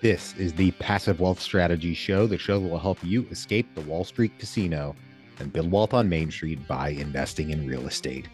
This is the Passive Wealth Strategy Show, the show that will help you escape the Wall Street casino and build wealth on Main Street by investing in real estate.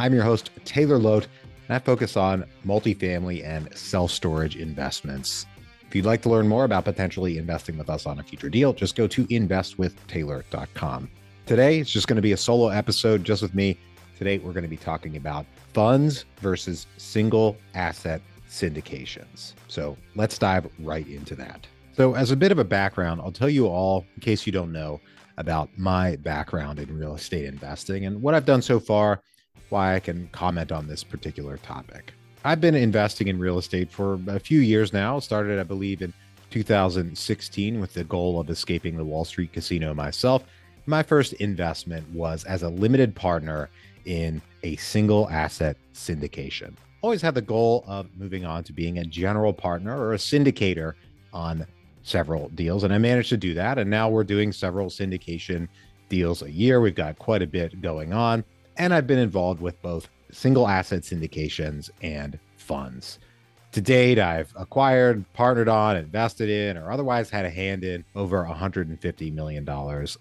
I'm your host, Taylor Loht, and I focus on multifamily and self storage investments. If you'd like to learn more about potentially investing with us on a future deal, just go to investwithtaylor.com. Today, it's just going to be a solo episode just with me. Today, we're going to be talking about funds versus single asset syndications. So let's dive right into that. So, as a bit of a background, I'll tell you all, in case you don't know, about my background in real estate investing and what I've done so far, why I can comment on this particular topic. I've been investing in real estate for a few years now. Started, I believe, in 2016 with the goal of escaping the Wall Street casino myself. My first investment was as a limited partner in a single asset syndication. Always had the goal of moving on to being a general partner or a syndicator on several deals. And I managed to do that. And now we're doing several syndication deals a year. We've got quite a bit going on. And I've been involved with both single asset syndications and funds. To date, I've acquired, partnered on, invested in, or otherwise had a hand in over $150 million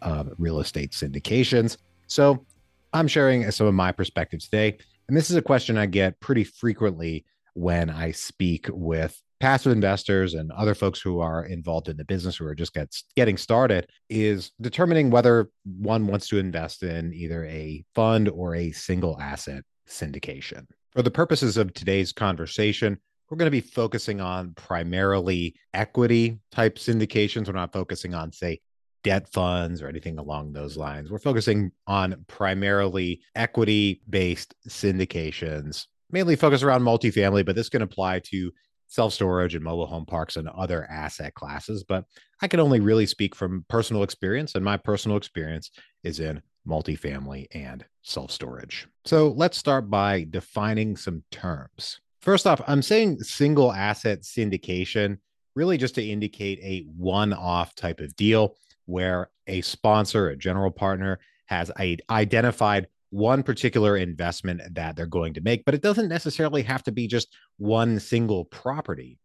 of real estate syndications. So I'm sharing some of my perspectives today. And this is a question I get pretty frequently when I speak with passive investors and other folks who are involved in the business who are just get, getting started is determining whether one wants to invest in either a fund or a single asset syndication. For the purposes of today's conversation, we're going to be focusing on primarily equity type syndications. We're not focusing on, say, debt funds or anything along those lines. We're focusing on primarily equity based syndications, mainly focused around multifamily, but this can apply to self storage and mobile home parks and other asset classes. But I can only really speak from personal experience, and my personal experience is in multifamily, and self storage. So let's start by defining some terms. First off, I'm saying single asset syndication really just to indicate a one off type of deal where a sponsor, a general partner, has identified one particular investment that they're going to make, but it doesn't necessarily have to be just one single property.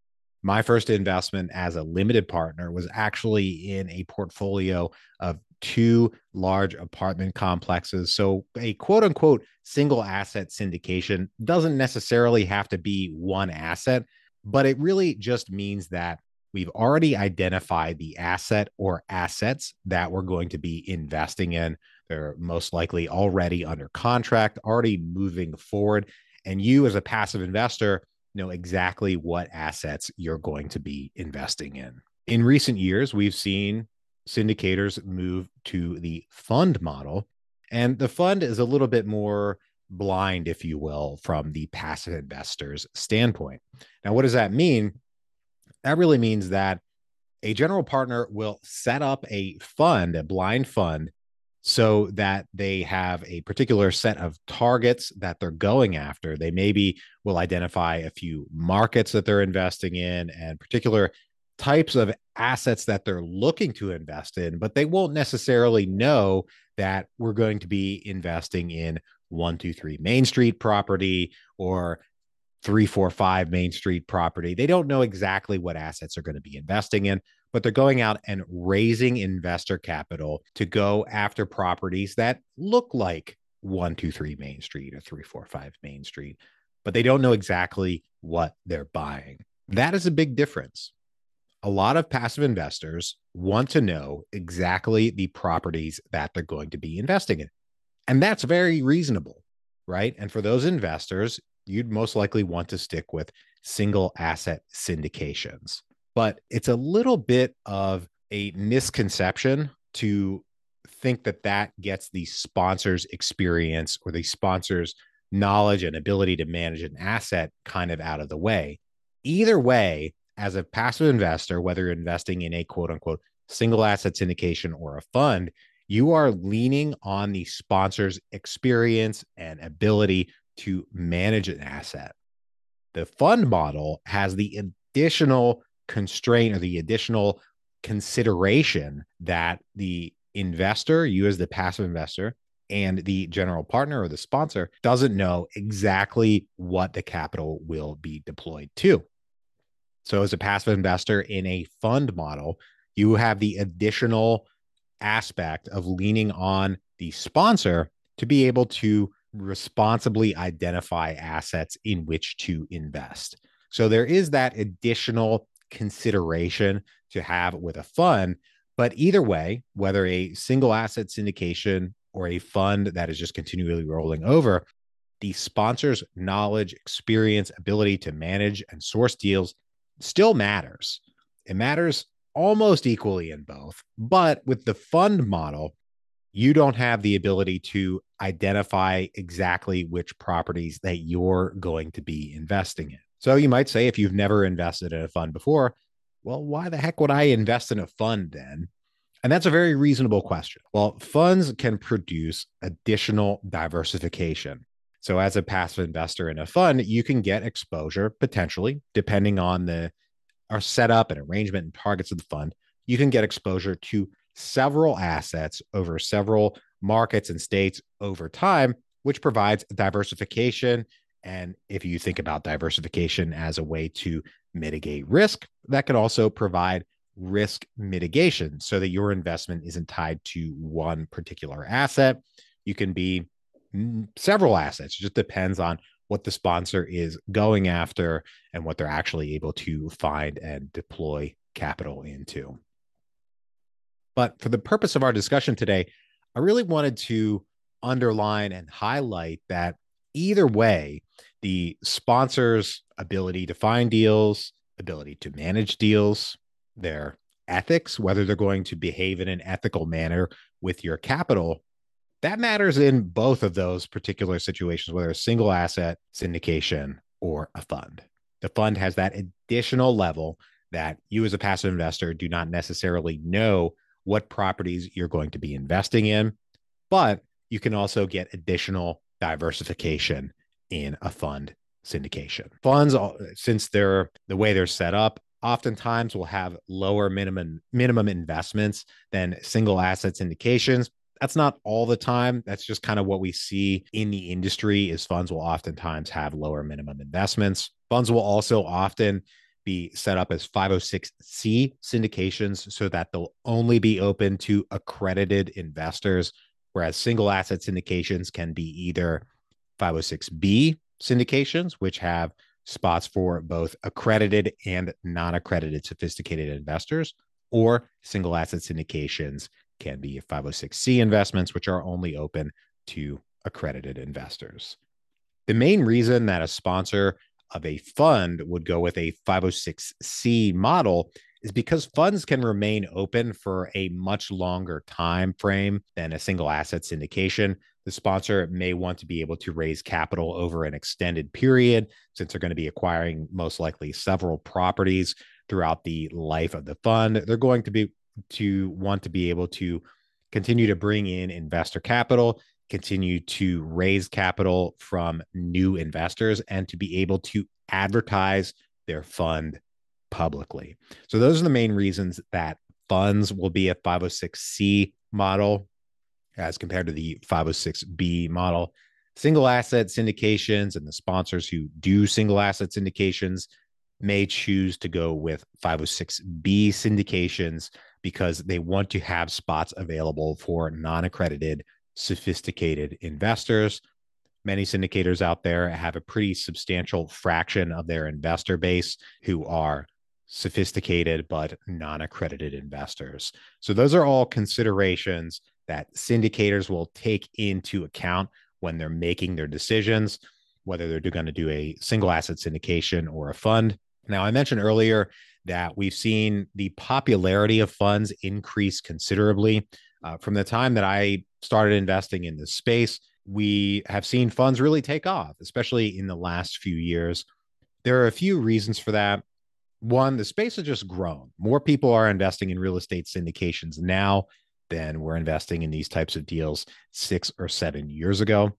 My first investment as a limited partner was actually in a portfolio of two large apartment complexes. So, a quote unquote single asset syndication doesn't necessarily have to be one asset, but it really just means that we've already identified the asset or assets that we're going to be investing in. They're most likely already under contract, already moving forward. And you, as a passive investor, know exactly what assets you're going to be investing in. In recent years, we've seen syndicators move to the fund model. And the fund is a little bit more blind, if you will, from the passive investor's standpoint. Now, what does that mean? That really means that a general partner will set up a fund, a blind fund, so that they have a particular set of targets that they're going after. They maybe will identify a few markets that they're investing in and particular types of assets that they're looking to invest in, but they won't necessarily know that we're going to be investing in 123 Main Street property or 345 Main Street property. They don't know exactly what assets are going to be investing in, but they're going out and raising investor capital to go after properties that look like 123 Main Street or 345 Main Street, but they don't know exactly what they're buying. That is a big difference a lot of passive investors want to know exactly the properties that they're going to be investing in. And that's very reasonable, right? And for those investors, you'd most likely want to stick with single asset syndications. But it's a little bit of a misconception to think that that gets the sponsor's experience or the sponsor's knowledge and ability to manage an asset kind of out of the way. Either way, as a passive investor, whether you're investing in a quote unquote single asset syndication or a fund, you are leaning on the sponsor's experience and ability to manage an asset. The fund model has the additional constraint or the additional consideration that the investor, you as the passive investor, and the general partner or the sponsor doesn't know exactly what the capital will be deployed to. So, as a passive investor in a fund model, you have the additional aspect of leaning on the sponsor to be able to responsibly identify assets in which to invest. So, there is that additional consideration to have with a fund. But either way, whether a single asset syndication or a fund that is just continually rolling over, the sponsor's knowledge, experience, ability to manage and source deals still matters. It matters almost equally in both. But with the fund model, you don't have the ability to identify exactly which properties that you're going to be investing in. So you might say, if you've never invested in a fund before, well, why the heck would I invest in a fund then? And that's a very reasonable question. Well, funds can produce additional diversification. So, as a passive investor in a fund, you can get exposure potentially, depending on the our setup and arrangement and targets of the fund. You can get exposure to several assets over several markets and states over time, which provides diversification. And if you think about diversification as a way to mitigate risk, that could also provide risk mitigation so that your investment isn't tied to one particular asset. You can be several assets. It just depends on what the sponsor is going after and what they're actually able to find and deploy capital into. But for the purpose of our discussion today, I really wanted to underline and highlight that either way, the sponsor's ability to find deals, ability to manage deals, their ethics, whether they're going to behave in an ethical manner with your capital that matters in both of those particular situations, whether a single asset syndication or a fund. The fund has that additional level that you, as a passive investor, do not necessarily know what properties you're going to be investing in, but you can also get additional diversification in a fund syndication. Funds, uh, since they're the way they're set up, oftentimes will have lower minimum minimum investments than single asset syndications that's not all the time. That's just kind of what we see in the industry is funds will oftentimes have lower minimum investments. Funds will also often be set up as 506c syndications so that they'll only be open to accredited investors, whereas single asset syndications can be either 506b syndications, which have spots for both accredited and non accredited sophisticated investors, or single asset syndications can be 506c investments, which are only open to accredited investors. The main reason that a sponsor of a fund would go with a 506c model is because funds can remain open for a much longer time frame than a single asset syndication. The sponsor may want to be able to raise capital over an extended period since they're going to be acquiring most likely several properties throughout the life of the fund. They're going to be to want to be able to continue to bring in investor capital, continue to raise capital from new investors, and to be able to advertise their fund publicly. So, those are the main reasons that funds will be a 506c model as compared to the 506b model. Single asset syndications and the sponsors who do single asset syndications may choose to go with 506b syndications because they want to have spots available for non accredited, sophisticated investors. Many syndicators out there have a pretty substantial fraction of their investor base who are sophisticated but non accredited investors. So, those are all considerations that syndicators will take into account when they're making their decisions, whether they're going to do a single asset syndication or a fund. Now, I mentioned earlier that we've seen the popularity of funds increase considerably. Uh, from the time that I started investing in this space, we have seen funds really take off, especially in the last few years. There are a few reasons for that. One, the space has just grown. More people are investing in real estate syndications now than were investing in these types of deals six or seven years ago.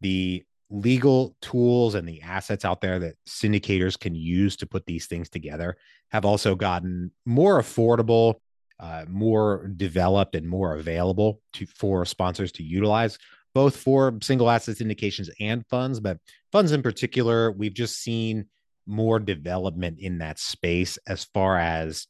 The legal tools and the assets out there that syndicators can use to put these things together have also gotten more affordable, uh, more developed, and more available to for sponsors to utilize, both for single asset syndications and funds. But funds in particular, we've just seen more development in that space as far as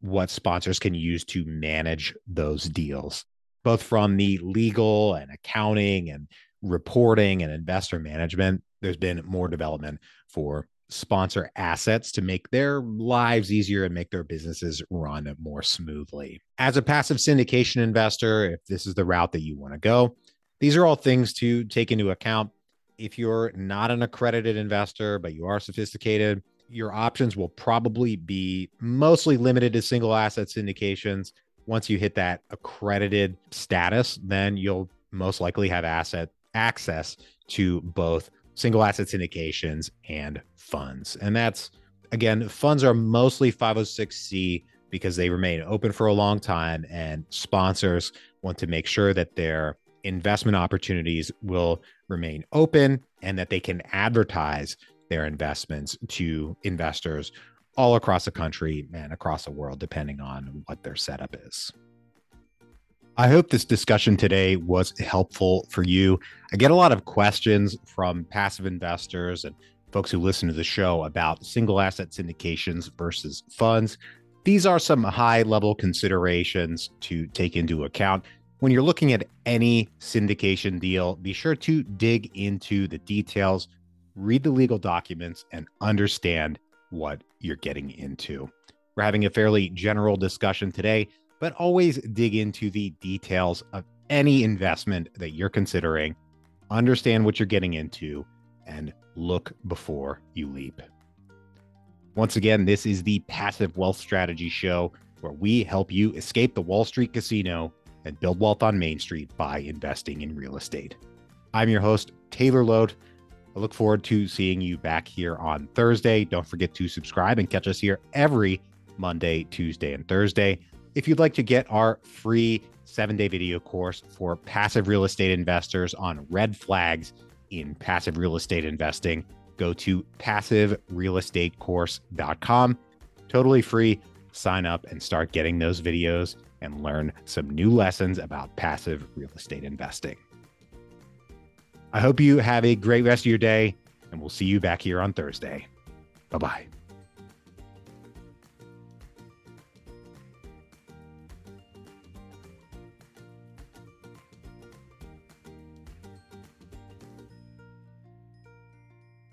what sponsors can use to manage those deals, both from the legal and accounting and reporting and investor management. There's been more development for sponsor assets to make their lives easier and make their businesses run more smoothly. As a passive syndication investor, if this is the route that you want to go, these are all things to take into account. If you're not an accredited investor, but you are sophisticated, your options will probably be mostly limited to single asset syndications. Once you hit that accredited status, then you'll most likely have asset access to both single asset syndications and funds. And that's again, funds are mostly 506c because they remain open for a long time and sponsors want to make sure that their investment opportunities will remain open and that they can advertise their investments to investors all across the country and across the world, depending on what their setup is. I hope this discussion today was helpful for you. I get a lot of questions from passive investors and folks who listen to the show about single asset syndications versus funds. These are some high level considerations to take into account. When you're looking at any syndication deal, be sure to dig into the details read the legal documents, and understand what you're getting into. We're having a fairly general discussion today, but always dig into the details of any investment that you're considering, understand what you're getting into, and look before you leap. Once again, this is the Passive Wealth Strategy Show, where we help you escape the Wall Street casino and build wealth on Main Street by investing in real estate. I'm your host, Taylor Loht. I look forward to seeing you back here on Thursday. Don't forget to subscribe and catch us here every Monday, Tuesday, and Thursday. If you'd like to get our free seven day video course for passive real estate investors on red flags in passive real estate investing, go to passiverealestatecourse.com. Totally free. Sign up and start getting those videos and learn some new lessons about passive real estate investing. I hope you have a great rest of your day, and we'll see you back here on Thursday. Bye bye.